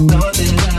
nothing.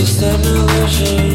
Just an illusion.